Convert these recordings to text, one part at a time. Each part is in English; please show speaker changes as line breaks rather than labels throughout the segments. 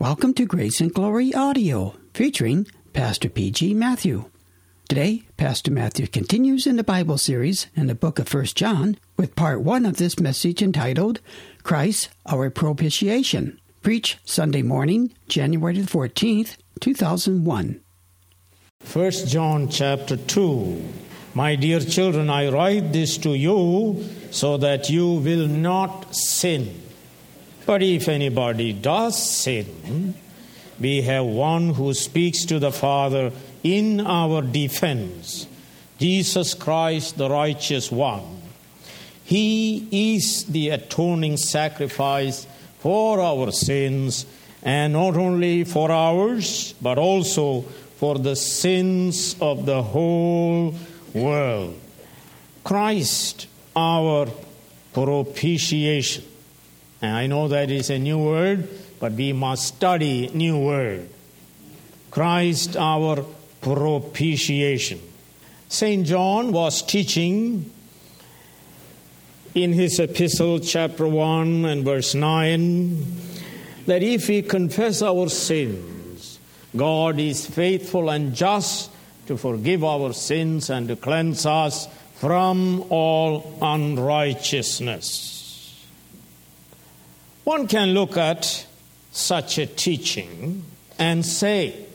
Welcome to Grace and Glory Audio, featuring Pastor P.G. Matthew. Today, Pastor Matthew continues in the Bible series in the book of 1 John with part one of this message entitled Christ, Our Propitiation. Preach Sunday morning, January the 14th, 2001.
1 John chapter 2. My dear children, I write this to you so that you will not sin. But if anybody does sin, we have one who speaks to the Father in our defense Jesus Christ, the righteous one. He is the atoning sacrifice for our sins, and not only for ours, but also for the sins of the whole world. Christ, our propitiation. And I know that is a new word, but we must study new word. Christ, our propitiation. St. John was teaching in his epistle, chapter 1 and verse 9, that if we confess our sins, God is faithful and just to forgive our sins and to cleanse us from all unrighteousness. One can look at such a teaching and say,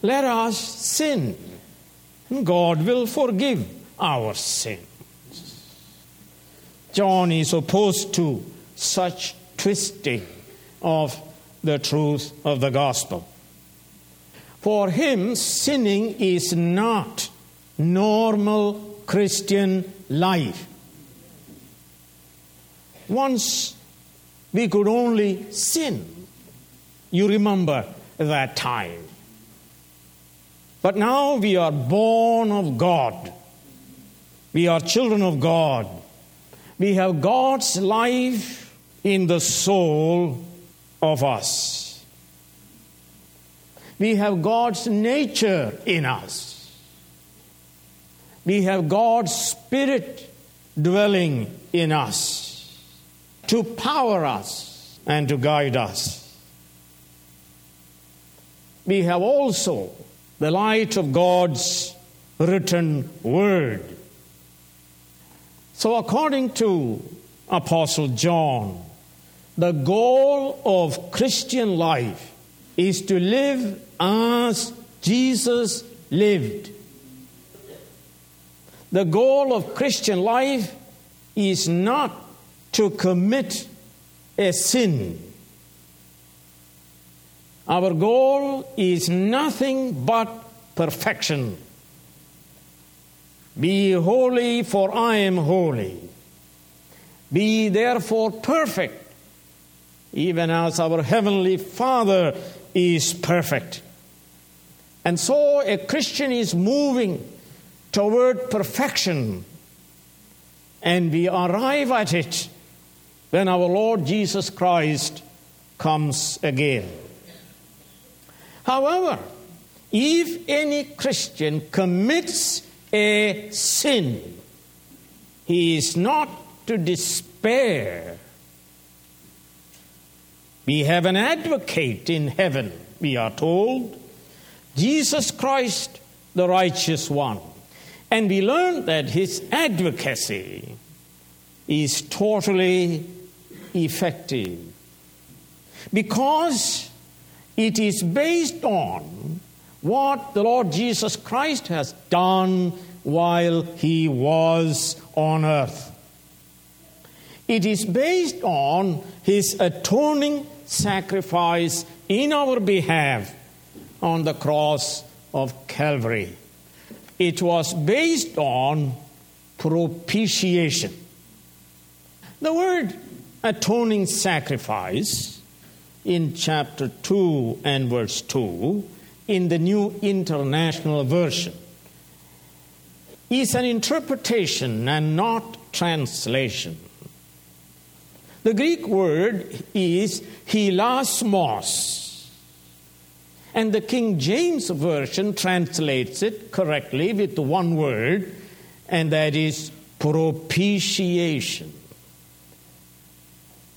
let us sin, and God will forgive our sins. John is opposed to such twisting of the truth of the gospel. For him, sinning is not normal Christian life. Once we could only sin. You remember that time. But now we are born of God. We are children of God. We have God's life in the soul of us. We have God's nature in us. We have God's Spirit dwelling in us to power us and to guide us. We have also the light of God's written word. So, according to Apostle John, the goal of Christian life is to live as Jesus lived. The goal of Christian life is not to commit a sin. Our goal is nothing but perfection. Be holy, for I am holy. Be therefore perfect, even as our Heavenly Father is perfect. And so a Christian is moving toward perfection, and we arrive at it when our Lord Jesus Christ comes again. However, if any Christian commits a sin, he is not to despair. We have an advocate in heaven, we are told, Jesus Christ, the righteous one. And we learn that his advocacy is totally effective because it is based on what the Lord Jesus Christ has done while he was on earth. It is based on his atoning sacrifice in our behalf on the cross of Calvary. It was based on propitiation. The word atoning sacrifice in chapter 2 and verse 2 in the New International Version is an interpretation and not translation. The Greek word is hilasmos, and the King James Version translates it correctly with one word, and that is propitiation.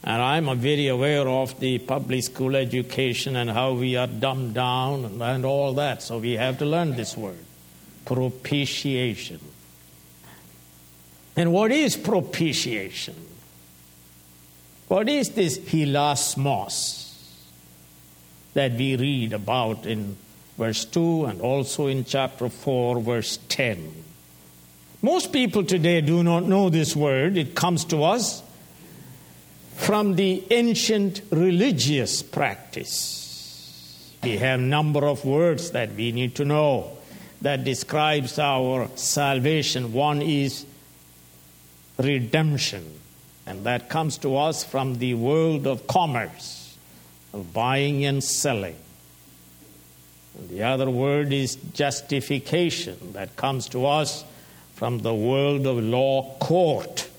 And I'm very aware of the public school education and how we are dumbed down and, all that. So we have to learn this word propitiation. And what is propitiation? What is this hilasmos that we read about in verse 2 and also in chapter 4, verse 10? Most people today do not know this word. It comes to us from the ancient religious practice. We have number of words that we need to know that describes our salvation. One is redemption, and that comes to us from the world of commerce, of buying and selling. The other word is justification, that comes to us from the world of law court.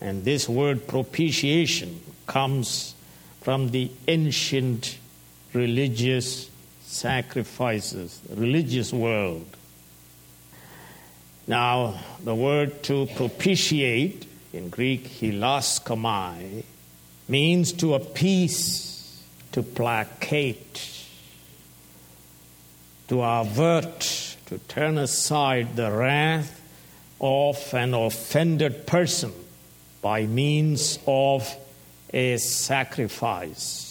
And this word propitiation comes from the ancient religious sacrifices, religious world. Now, the word to propitiate in Greek, hilaskomai, means to appease, to placate, to avert, to turn aside the wrath of an offended person by means of a sacrifice.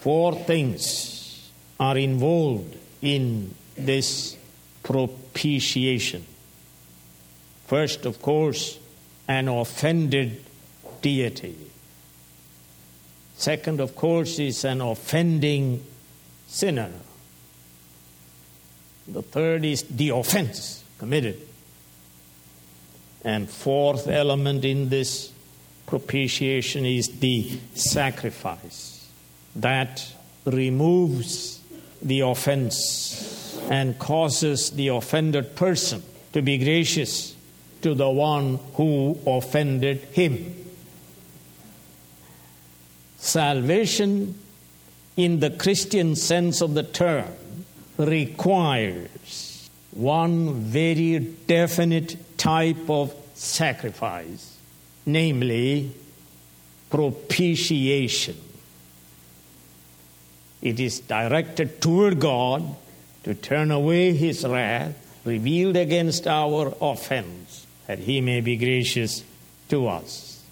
Four things are involved in this propitiation. First, of course, an offended deity. Second, of course, is an offending sinner. The third is the offense committed. And fourth element in this propitiation is the sacrifice that removes the offense and causes the offended person to be gracious to the one who offended him. Salvation, in the Christian sense of the term, requires one very definite type of sacrifice, namely propitiation. It is directed toward God to turn away his wrath revealed against our offense, that he may be gracious to us.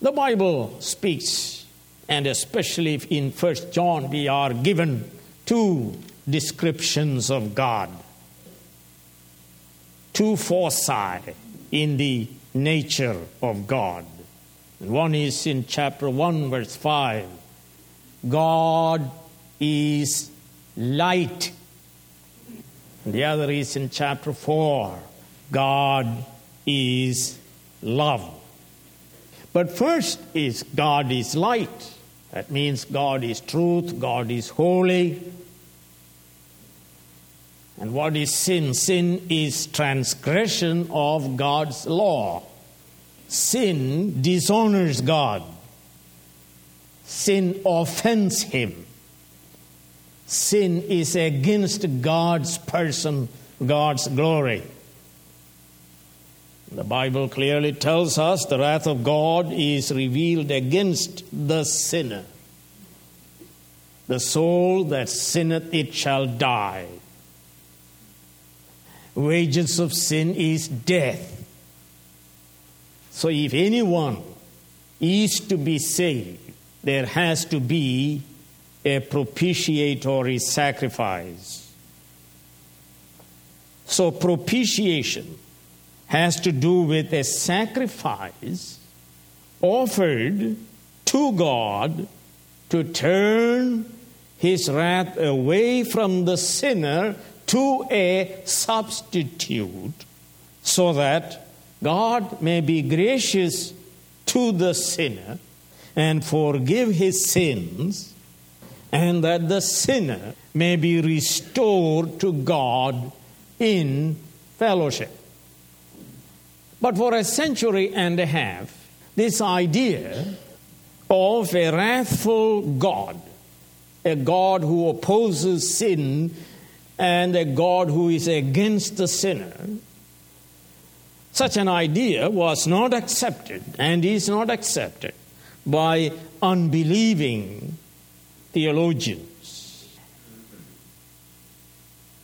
The Bible speaks, and especially in First John, we are given two descriptions of God two foci in the nature of God. One is in chapter 1, verse 5. God is light. The other is in chapter 4. God is love. But first is God is light. That means God is truth, God is holy, and what is sin? Sin is transgression of God's law. Sin dishonors God. Sin offends Him. Sin is against God's person, God's glory. The Bible clearly tells us the wrath of God is revealed against the sinner. The soul that sinneth, it shall die wages of sin is death. So if anyone is to be saved, there has to be a propitiatory sacrifice. So propitiation has to do with a sacrifice offered to God to turn his wrath away from the sinner to a substitute so that God may be gracious to the sinner and forgive his sins, and that the sinner may be restored to God in fellowship. But for a century and a half, this idea of a wrathful God, a God who opposes sin and a God who is against the sinner Such an idea was not accepted and is not accepted by unbelieving theologians.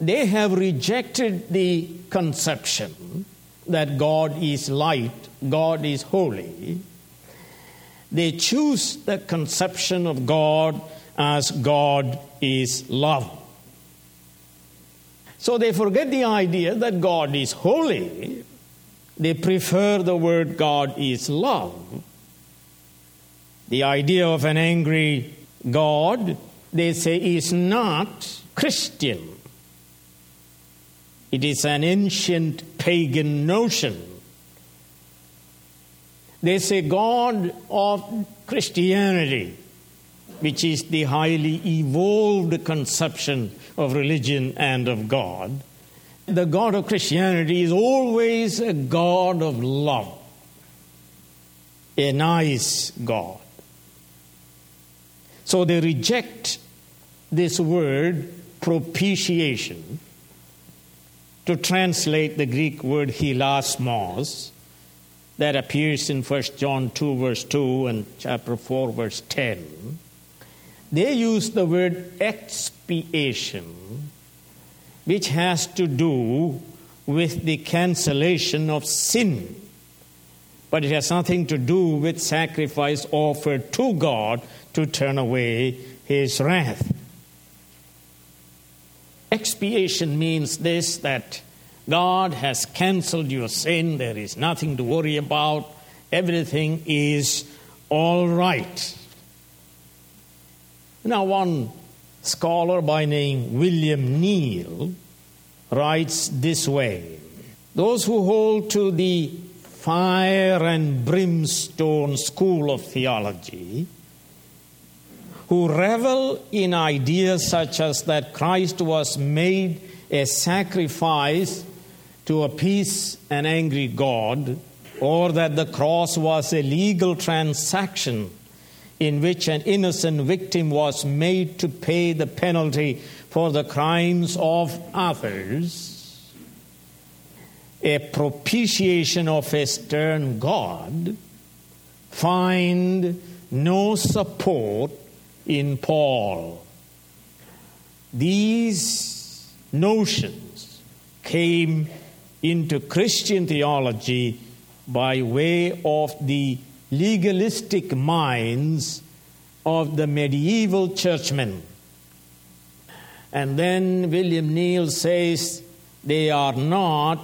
They have rejected the conception that God is light, God is holy. They choose the conception of God as God is love. So they forget the idea that God is holy. They prefer the word God is love. The idea of an angry God, they say, is not Christian. It is an ancient pagan notion. They say God of Christianity, which is the highly evolved conception of religion and of God. The God of Christianity is always a God of love, a nice God. So they reject this word propitiation to translate the Greek word hilasmos that appears in 1 John 2, verse 2 and chapter 4, verse 10. They use the word expiation, which has to do with the cancellation of sin. But it has nothing to do with sacrifice offered to God to turn away his wrath. Expiation means this that God has canceled your sin, there is nothing to worry about, everything is all right. Now, one scholar by name William Neil writes this way Those who hold to the fire and brimstone school of theology who revel in ideas such as that Christ was made a sacrifice to appease an angry God, or that the cross was a legal transaction in which an innocent victim was made to pay the penalty for the crimes of others, a propitiation of a stern God, find no support in Paul. These notions came into Christian theology by way of the legalistic minds of the medieval churchmen. And then William Neil says they are not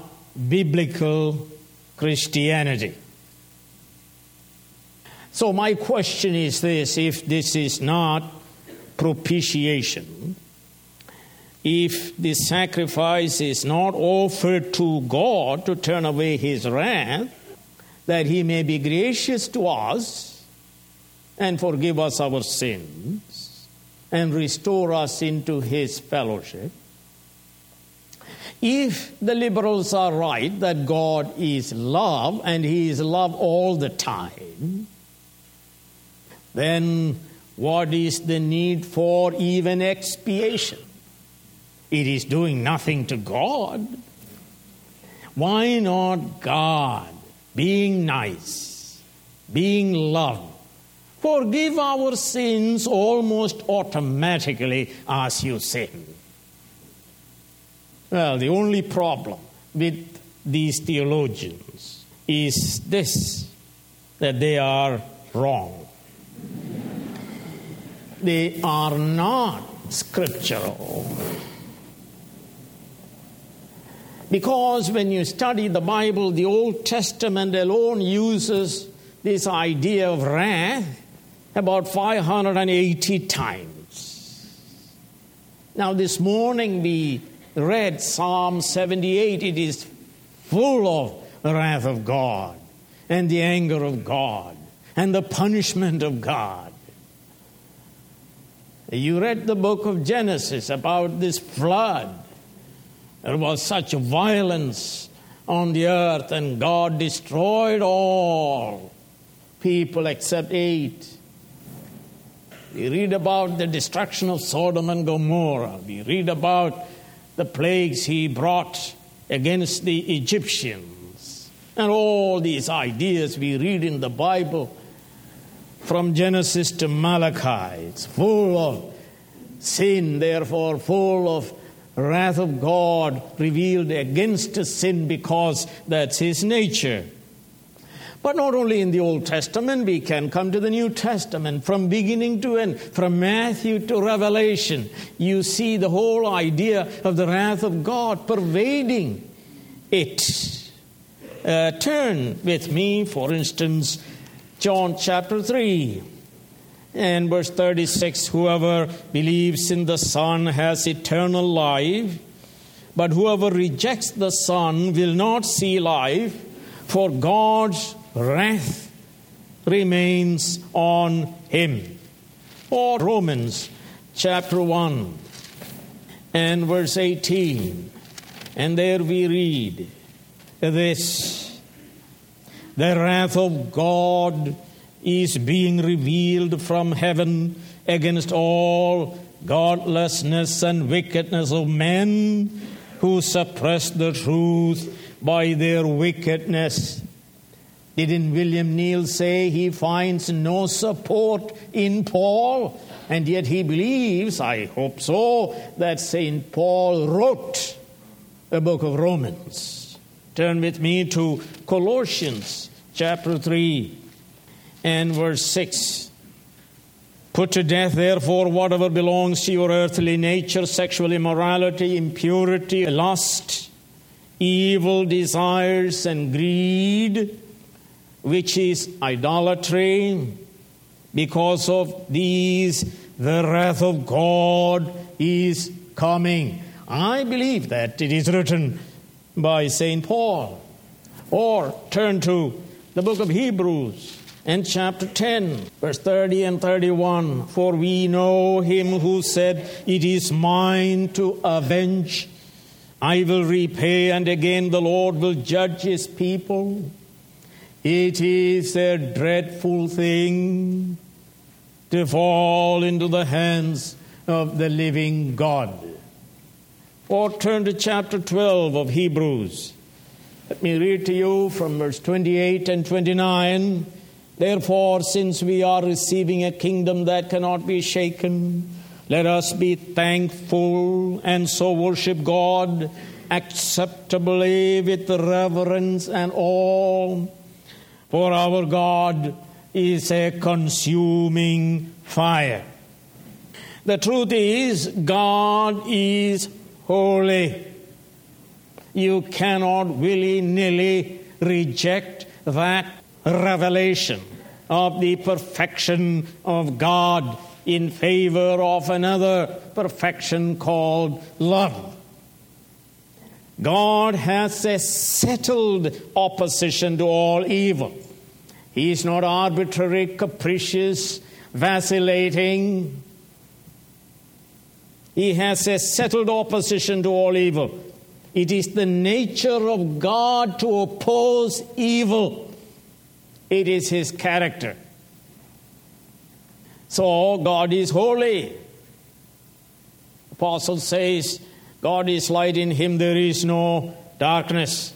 biblical Christianity. So, my question is this if this is not propitiation, if the sacrifice is not offered to God to turn away his wrath, that he may be gracious to us and forgive us our sins and restore us into his fellowship. If the liberals are right that God is love and he is love all the time, then what is the need for even expiation? It is doing nothing to God. Why not God, being nice, being love, forgive our sins almost automatically as you sin? Well, the only problem with these theologians is this that they are wrong they are not scriptural. Because when you study the Bible, the Old Testament alone uses this idea of wrath about 580 times. Now, this morning we read Psalm 78, it is full of the wrath of God and the anger of God and the punishment of God. You read the book of Genesis about this flood. There was such violence on the earth, and God destroyed all people except eight. We read about the destruction of Sodom and Gomorrah. We read about the plagues he brought against the Egyptians. And all these ideas we read in the Bible from Genesis to Malachi, it's full of sin, therefore, full of wrath of God revealed against sin because that's his nature. But not only in the Old Testament, we can come to the New Testament from beginning to end, from Matthew to Revelation. You see the whole idea of the wrath of God pervading it. Uh, turn with me, for instance, John chapter 3 and verse 36 Whoever believes in the Son has eternal life, but whoever rejects the Son will not see life, for God's wrath remains on him. Or Romans chapter 1 and verse 18. And there we read this The wrath of God is being revealed from heaven against all godlessness and wickedness of men who suppress the truth by their wickedness. Didn't William Neil say he finds no support in Paul? And yet he believes, I hope so, that St. Paul wrote the book of Romans. Turn with me to Colossians chapter 3 and verse 6. Put to death, therefore, whatever belongs to your earthly nature sexual immorality, impurity, lust, evil desires, and greed which is idolatry. Because of these, the wrath of God is coming. I believe that it is written by St. Paul. Or turn to the book of Hebrews and chapter 10, verse 30 and 31. For we know him who said, It is mine to avenge. I will repay, and again the Lord will judge his people. It is a dreadful thing to fall into the hands of the living God. Or turn to chapter 12 of Hebrews. Let me read to you from verse 28 and 29. Therefore, since we are receiving a kingdom that cannot be shaken, let us be thankful and so worship God acceptably with reverence and awe for our God is a consuming fire. The truth is, God is holy. You cannot willy nilly reject that revelation of the perfection of God in favor of another perfection called love. God has a settled opposition to all evil. He is not arbitrary, capricious, vacillating. He has a settled opposition to all evil. It is the nature of God to oppose evil, it is His character. So, God is holy. Apostle says, God is light, in him there is no darkness.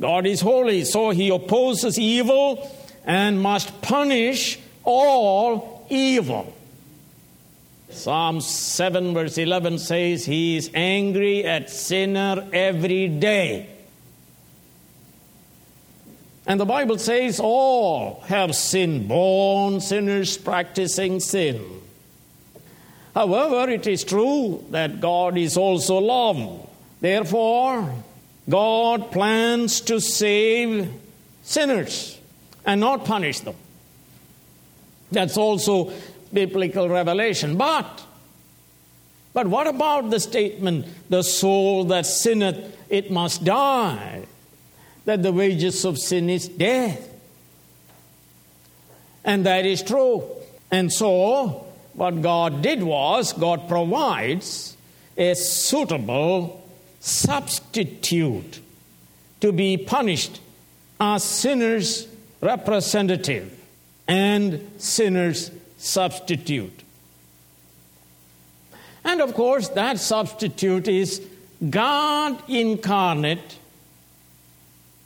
God is holy, so he opposes evil and must punish all evil. Psalm 7, verse 11 says, He is angry at sinner every day. And the Bible says, All have sinned, born sinners practicing sin. However, it is true that God is also love. Therefore, God plans to save sinners and not punish them. That's also biblical revelation. But but what about the statement, the soul that sinneth, it must die? That the wages of sin is death. And that is true. And so, what God did was, God provides a suitable substitute to be punished as sinners' representative and sinners' substitute. And of course, that substitute is God incarnate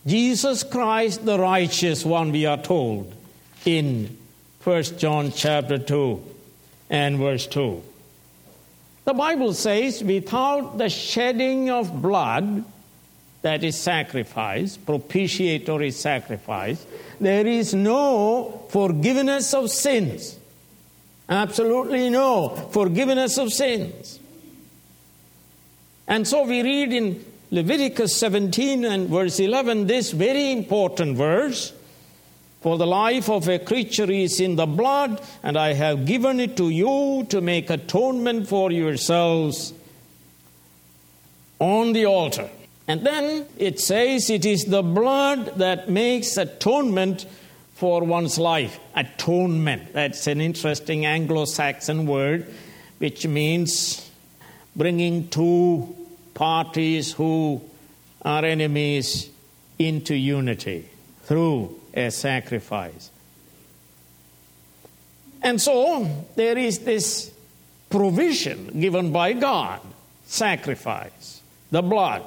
Jesus Christ, the righteous one, we are told in 1 John chapter 2 and verse 2. The Bible says, without the shedding of blood, that is sacrifice, propitiatory sacrifice, there is no forgiveness of sins. Absolutely no forgiveness of sins. And so we read in Leviticus 17 and verse 11 this very important verse For the life of a creature is in the blood, and I have given it to you to make atonement for yourselves on the altar. And then it says it is the blood that makes atonement for one's life. Atonement. That's an interesting Anglo Saxon word which means bringing two parties who are enemies into unity through a sacrifice. And so there is this provision given by God sacrifice, the blood.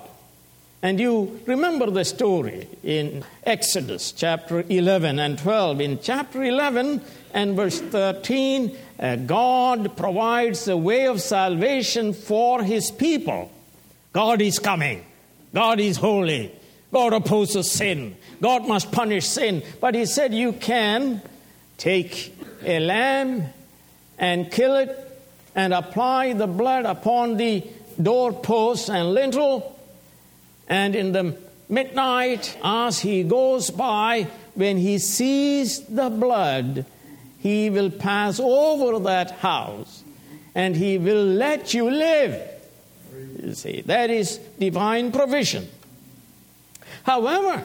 And you remember the story in Exodus chapter 11 and 12. In chapter 11 and verse 13, uh, God provides a way of salvation for his people. God is coming, God is holy, God opposes sin, God must punish sin. But he said, You can take a lamb and kill it and apply the blood upon the doorpost and lintel and in the midnight, as he goes by, when he sees the blood, he will pass over that house and he will let you live. You see, that is divine provision. However,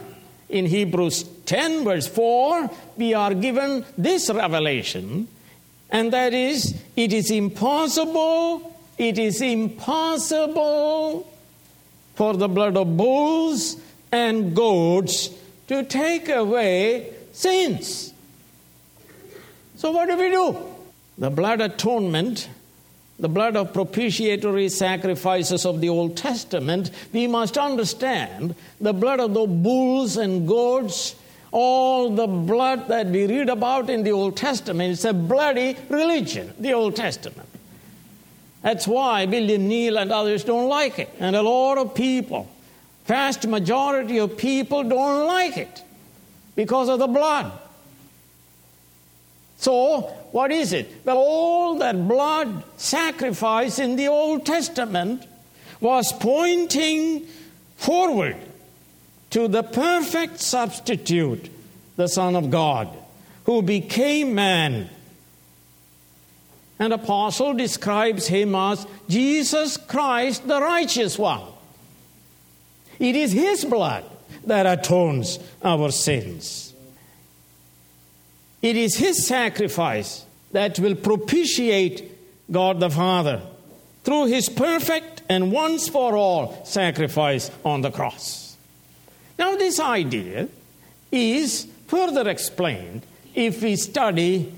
in Hebrews 10, verse 4, we are given this revelation, and that is, it is impossible, it is impossible for the blood of bulls and goats to take away sins. So, what do we do? The blood atonement, the blood of propitiatory sacrifices of the Old Testament, we must understand the blood of the bulls and goats, all the blood that we read about in the Old Testament, it's a bloody religion, the Old Testament. That's why William Neil and others don't like it. And a lot of people, vast majority of people don't like it because of the blood. So, what is it? Well, all that blood sacrifice in the Old Testament was pointing forward to the perfect substitute, the Son of God, who became man and apostle describes him as Jesus Christ, the righteous one. It is his blood that atones our sins. It is his sacrifice that will propitiate God the Father through his perfect and once for all sacrifice on the cross. Now, this idea is further explained if we study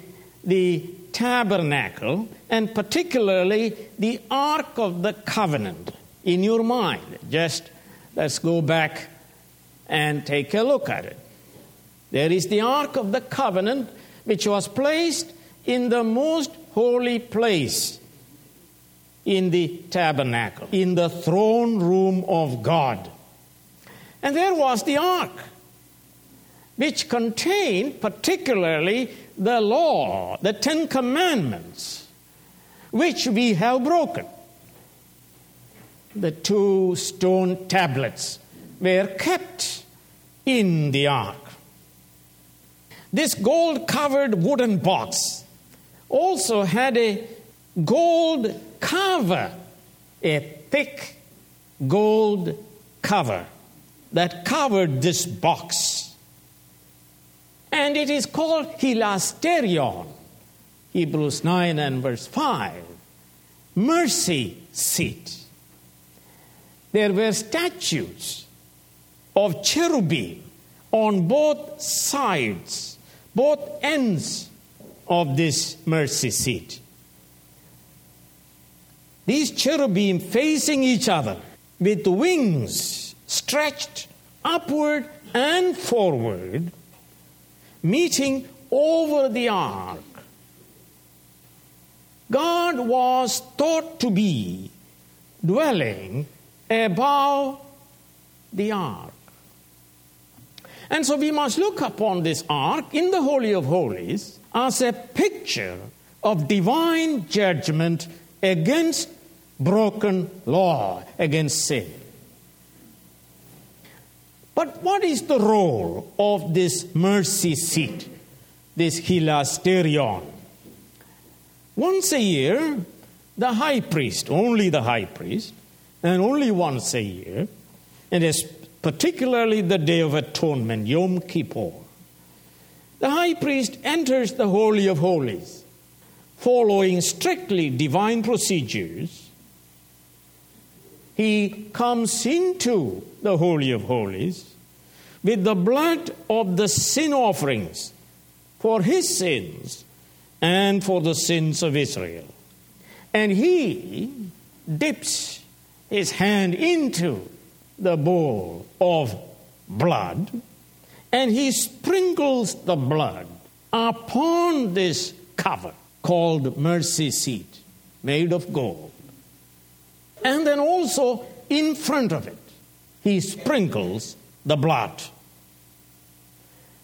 the tabernacle and particularly the Ark of the Covenant in your mind. Just let's go back and take a look at it. There is the Ark of the Covenant which was placed in the most holy place in the tabernacle, in the throne room of God. And there was the ark, which contained particularly the law, the Ten Commandments, which we have broken. The two stone tablets were kept in the ark. This gold covered wooden box also had a gold cover, a thick gold cover that covered this box and it is called hilasterion. Hebrews 9 and verse 5. Mercy seat. There were statues of cherubim on both sides, both ends of this mercy seat. These cherubim facing each other with wings stretched upward and forward, meeting over the ark. God was thought to be dwelling above the ark. And so we must look upon this ark in the Holy of Holies as a picture of divine judgment against broken law, against sin. But what is the role of this mercy seat, this hilasterion? Once a year, the high priest, only the high priest, and only once a year, and particularly the Day of Atonement, Yom Kippur, the high priest enters the Holy of Holies, following strictly divine procedures. He comes into the Holy of Holies with the blood of the sin offerings for his sins and for the sins of Israel. And he dips his hand into the bowl of blood and he sprinkles the blood upon this cover called mercy seat made of gold. And then also in front of it, he sprinkles the blood.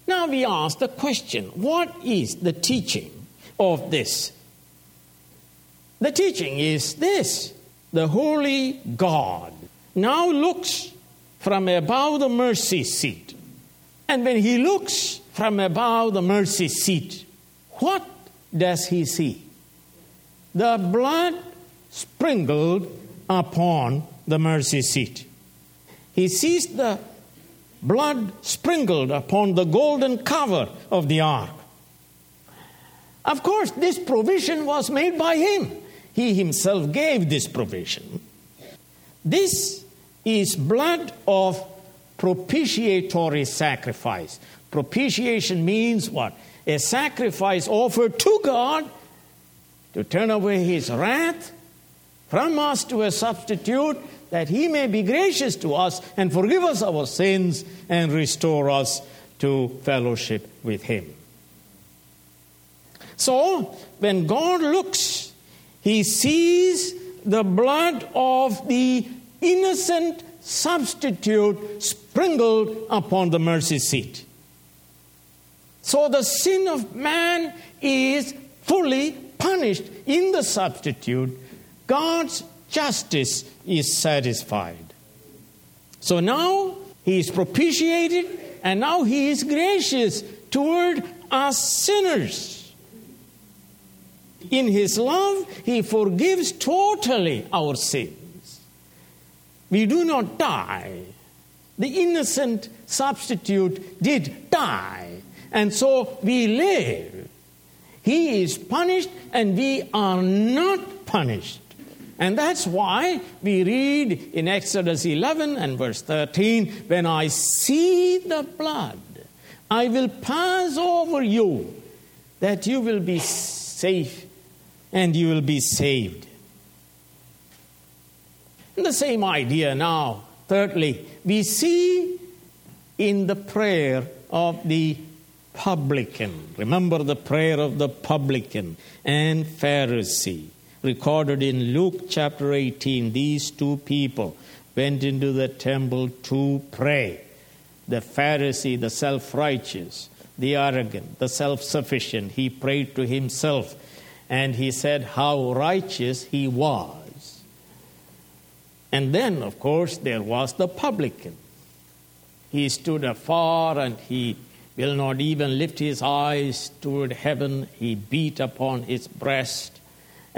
Now we ask the question what is the teaching of this? The teaching is this the holy God now looks from above the mercy seat. And when he looks from above the mercy seat, what does he see? The blood sprinkled upon the mercy seat. He sees the blood sprinkled upon the golden cover of the ark. Of course, this provision was made by him. He himself gave this provision. This is blood of propitiatory sacrifice. Propitiation means what? A sacrifice offered to God to turn away his wrath from us to a substitute that he may be gracious to us and forgive us our sins and restore us to fellowship with him. So, when God looks, he sees the blood of the innocent substitute sprinkled upon the mercy seat. So the sin of man is fully punished in the substitute. God's justice is satisfied. So now he is propitiated and now he is gracious toward us sinners. In his love, he forgives totally our sins. We do not die. The innocent substitute did die, and so we live. He is punished, and we are not punished. And that's why we read in Exodus 11 and verse 13 when I see the blood, I will pass over you, that you will be safe and you will be saved. And the same idea now. Thirdly, we see in the prayer of the publican. Remember the prayer of the publican and Pharisee recorded in Luke chapter 18, these two people went into the temple to pray. The Pharisee, the self righteous, the arrogant, the self sufficient, he prayed to himself and he said how righteous he was. And then, of course, there was the publican. He stood afar and he will not even lift his eyes toward heaven. He beat upon his breast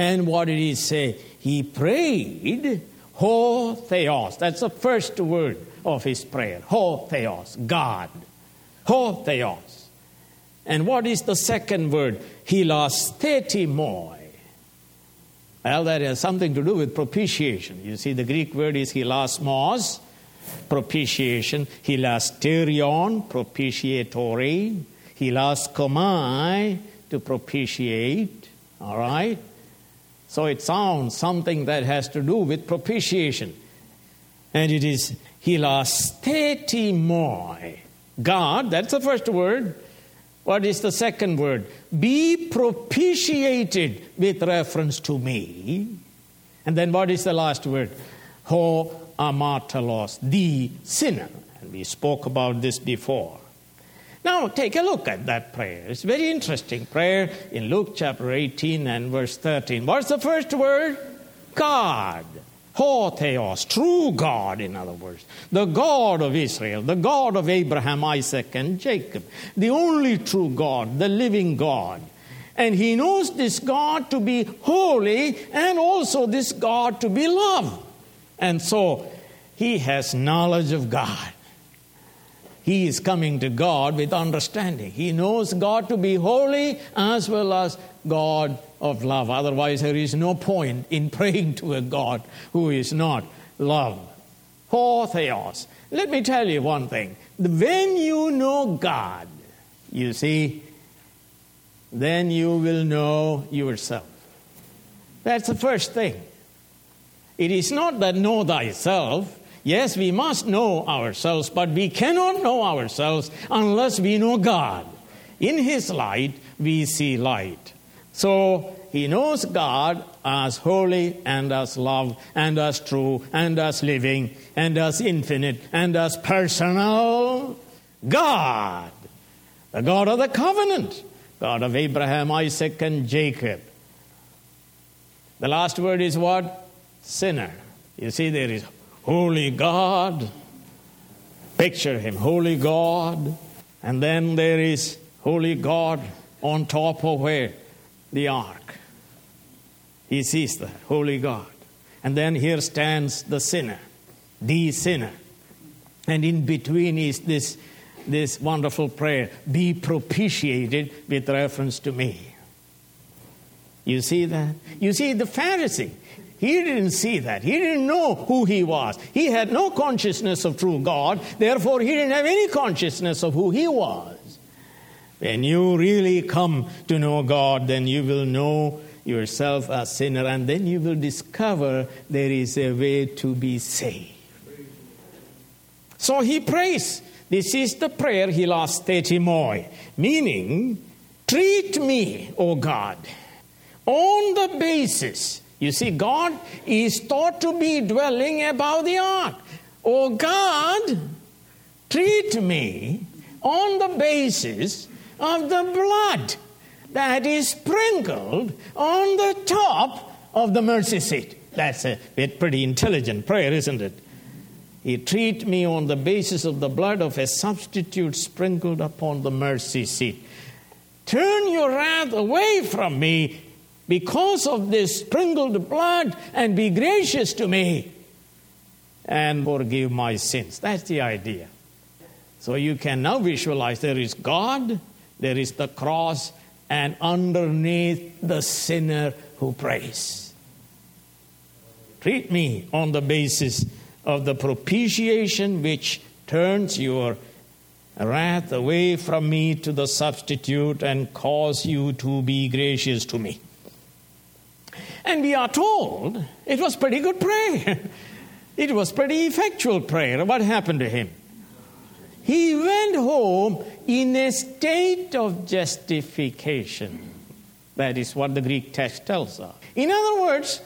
and what did he say? He prayed, Ho Theos. That's the first word of his prayer. Ho Theos, God. Ho Theos. And what is the second word? Hilasthetimoi. Well, that has something to do with propitiation. You see, the Greek word is hilasmos, propitiation, hilasterion, propitiatory, hilaskomai, to propitiate. All right? So it sounds something that has to do with propitiation. And it is hilastetimoi. God, that's the first word. What is the second word? Be propitiated with reference to me. And then what is the last word? Ho amatelos, the sinner. And we spoke about this before. Now, take a look at that prayer. It's very interesting prayer in Luke chapter 18 and verse 13. What's the first word? God. Theos, true God, in other words. The God of Israel, the God of Abraham, Isaac, and Jacob. The only true God, the living God. And he knows this God to be holy and also this God to be love. And so he has knowledge of God. He is coming to God with understanding. He knows God to be holy as well as God of love. Otherwise, there is no point in praying to a God who is not love. Ho theos. Let me tell you one thing. When you know God, you see, then you will know yourself. That's the first thing. It is not that know thyself. Yes, we must know ourselves, but we cannot know ourselves unless we know God. In His light, we see light. So he knows God as holy and as love and as true and as living and as infinite and as personal. God, the God of the covenant, God of Abraham, Isaac, and Jacob. The last word is what? Sinner. You see, there is holy God. Picture him, holy God. And then there is holy God on top of where? The ark. He sees the holy God. And then here stands the sinner, the sinner. And in between is this, this wonderful prayer be propitiated with reference to me. You see that? You see, the Pharisee, he didn't see that. He didn't know who he was. He had no consciousness of true God. Therefore, he didn't have any consciousness of who he was. When you really come to know God, then you will know yourself a sinner, and then you will discover there is a way to be saved. So he prays. This is the prayer he lost moi, meaning, treat me, O God, on the basis. You see, God is thought to be dwelling above the ark. O God, treat me on the basis of the blood that is sprinkled on the top of the mercy seat. That's a pretty intelligent prayer, isn't it? He treat me on the basis of the blood of a substitute sprinkled upon the mercy seat. Turn your wrath away from me because of this sprinkled blood and be gracious to me and forgive my sins. That's the idea. So you can now visualize there is God there is the cross, and underneath the sinner who prays. Treat me on the basis of the propitiation which turns your wrath away from me to the substitute and cause you to be gracious to me. And we are told it was pretty good prayer. It was pretty effectual prayer. What happened to him? He went home in a state of justification. That is what the Greek text tells us. In other words,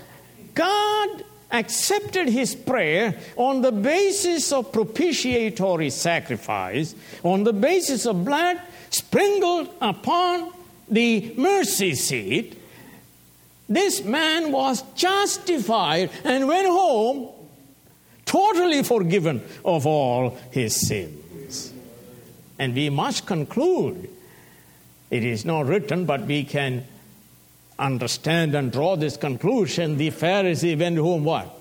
God accepted his prayer on the basis of propitiatory sacrifice, on the basis of blood sprinkled upon the mercy seat. This man was justified and went home totally forgiven of all his sins. And we must conclude, it is not written, but we can understand and draw this conclusion. The Pharisee went home what?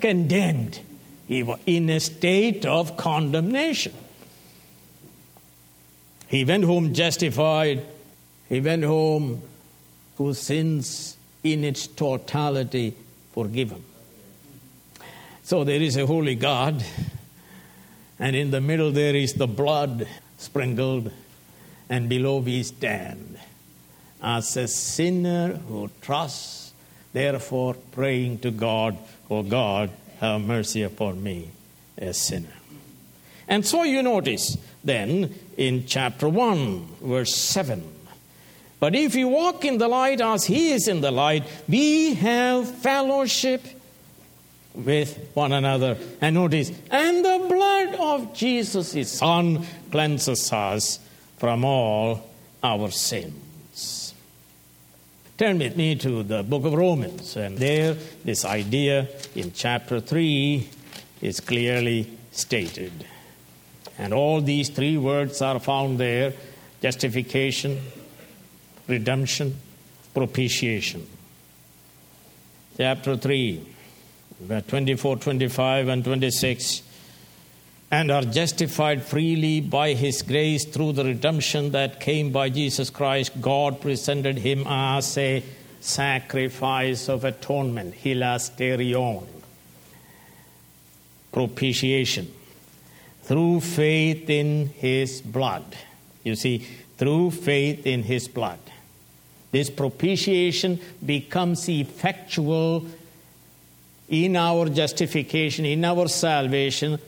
Condemned. He was in a state of condemnation. He went home justified. He went home whose sins in its totality forgiven. So there is a holy God and in the middle there is the blood sprinkled, and below we stand as a sinner who trusts, therefore praying to God, Oh God, have mercy upon me, a sinner. And so you notice then in chapter 1, verse 7. But if we walk in the light as he is in the light, we have fellowship with one another. And notice, and the blood of Jesus, his Son, cleanses us from all our sins. Turn with me to the book of Romans, and there this idea in chapter 3 is clearly stated. And all these three words are found there justification, redemption, propitiation. Chapter 3, verse 24, 25, and 26. And are justified freely by his grace through the redemption that came by Jesus Christ. God presented him as a sacrifice of atonement, hilasterion, propitiation, through faith in his blood. You see, through faith in his blood. This propitiation becomes effectual in our justification, in our salvation,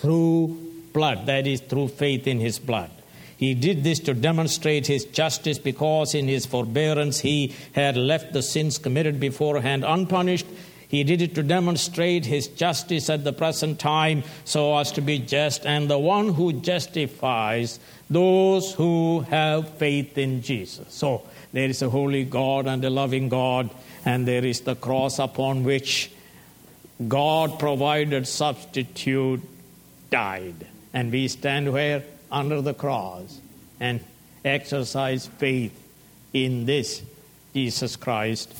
through blood, that is, through faith in his blood. He did this to demonstrate his justice because in his forbearance he had left the sins committed beforehand unpunished. He did it to demonstrate his justice at the present time so as to be just, and the one who justifies those who have faith in Jesus. So, there is a holy God and a loving God, and there is the cross upon which God provided substitute died. And we stand where? Under the cross and exercise faith in this Jesus Christ,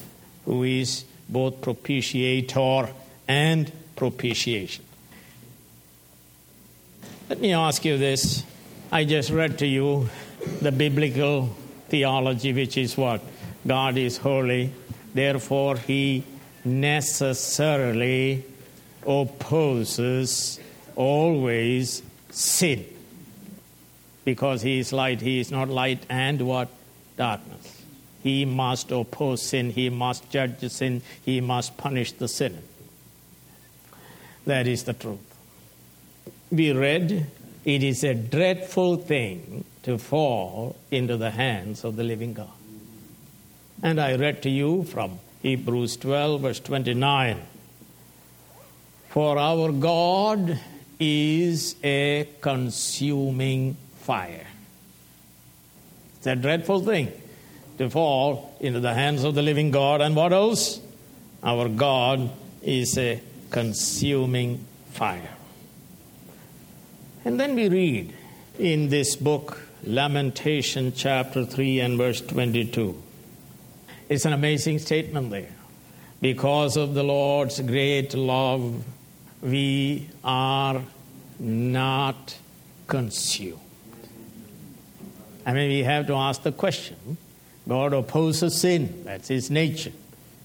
who is both propitiator and propitiation. Let me ask you this. I just read to you the biblical theology, which is what? God is holy, therefore, He necessarily opposes always sin. Because He is light, He is not light and what? Darkness. He must oppose sin, He must judge sin, He must punish the sinner. That is the truth. We read, it is a dreadful thing to fall into the hands of the living God. And I read to you from Hebrews 12, verse 29. For our God is a consuming fire. It's a dreadful thing to fall into the hands of the living God. And what else? Our God is a consuming fire. And then we read in this book, Lamentation chapter 3 and verse 22. It's an amazing statement there. Because of the Lord's great love, we are not consumed. I mean, we have to ask the question God opposes sin, that's his nature.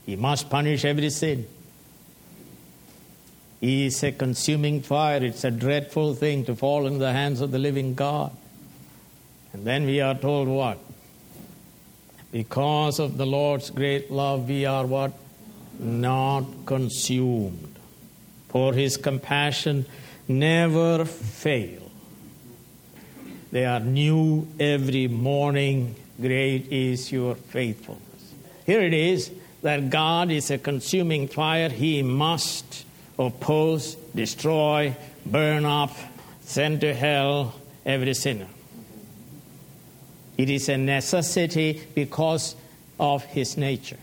He must punish every sin. He is a consuming fire. It's a dreadful thing to fall in the hands of the living God. And then we are told what? Because of the Lord's great love, we are what? Not consumed. For his compassion never fail. They are new every morning. Great is your faithfulness. Here it is that God is a consuming fire. He must oppose, destroy, burn up, send to hell every sinner. It is a necessity because of his nature.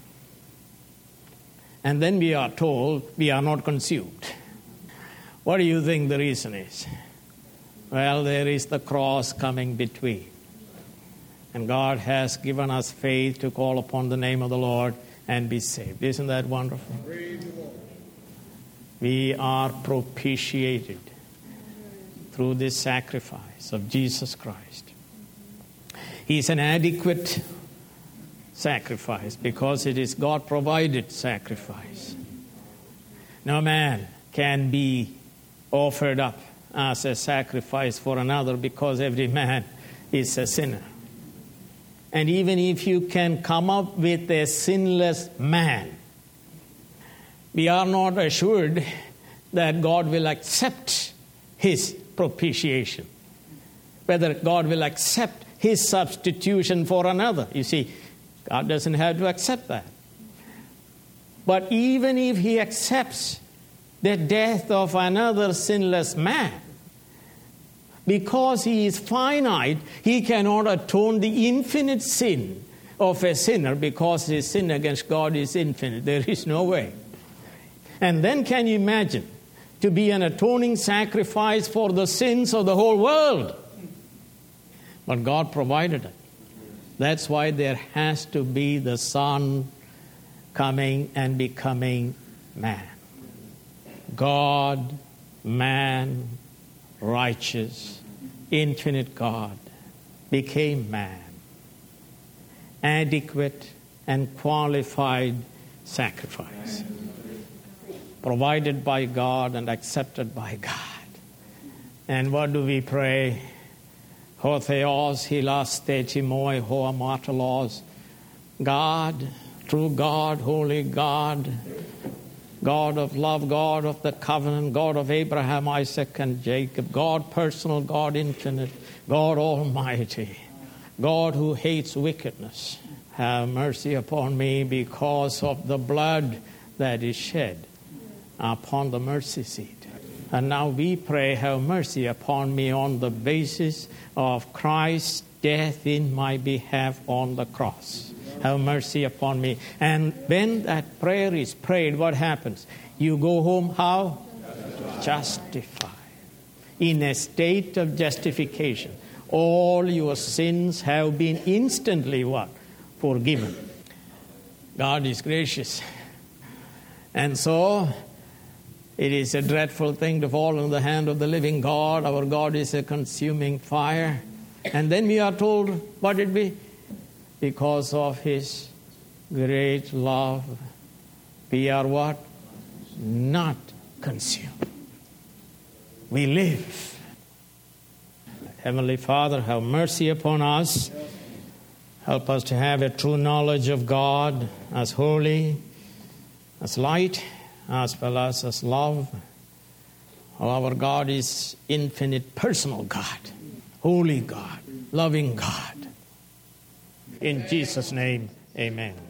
And then we are told we are not consumed. What do you think the reason is? Well, there is the cross coming between. And God has given us faith to call upon the name of the Lord and be saved. Isn't that wonderful? We are propitiated through this sacrifice of Jesus Christ. He is an adequate sacrifice because it is God provided sacrifice. No man can be offered up as a sacrifice for another because every man is a sinner. And even if you can come up with a sinless man, we are not assured that God will accept his propitiation. whether God will accept his substitution for another. You see, God doesn't have to accept that. But even if he accepts the death of another sinless man, because he is finite, he cannot atone the infinite sin of a sinner because his sin against God is infinite. There is no way. And then can you imagine to be an atoning sacrifice for the sins of the whole world? But God provided it. That's why there has to be the Son coming and becoming man. God, man, righteous, infinite God became man. Adequate and qualified sacrifice. Provided by God and accepted by God. And what do we pray? Ho theos hilas moi ho amatelos. God, true God, holy God, God of love, God of the covenant, God of Abraham, Isaac, and Jacob, God personal, God infinite, God almighty, God who hates wickedness. Have mercy upon me because of the blood that is shed upon the mercy seat. And now we pray, have mercy upon me on the basis of Christ's death in my behalf on the cross. Have mercy upon me. And when that prayer is prayed, what happens? You go home how? Justified. In a state of justification. All your sins have been instantly what? Forgiven. God is gracious. And so it is a dreadful thing to fall in the hand of the living God. Our God is a consuming fire. And then we are told what it be? Because of his great love, we are what? Not consumed. We live. Heavenly Father, have mercy upon us. Help us to have a true knowledge of God as holy, as light, as well as as love. Oh, our God is infinite personal God, holy God, loving God. In Jesus' name, amen.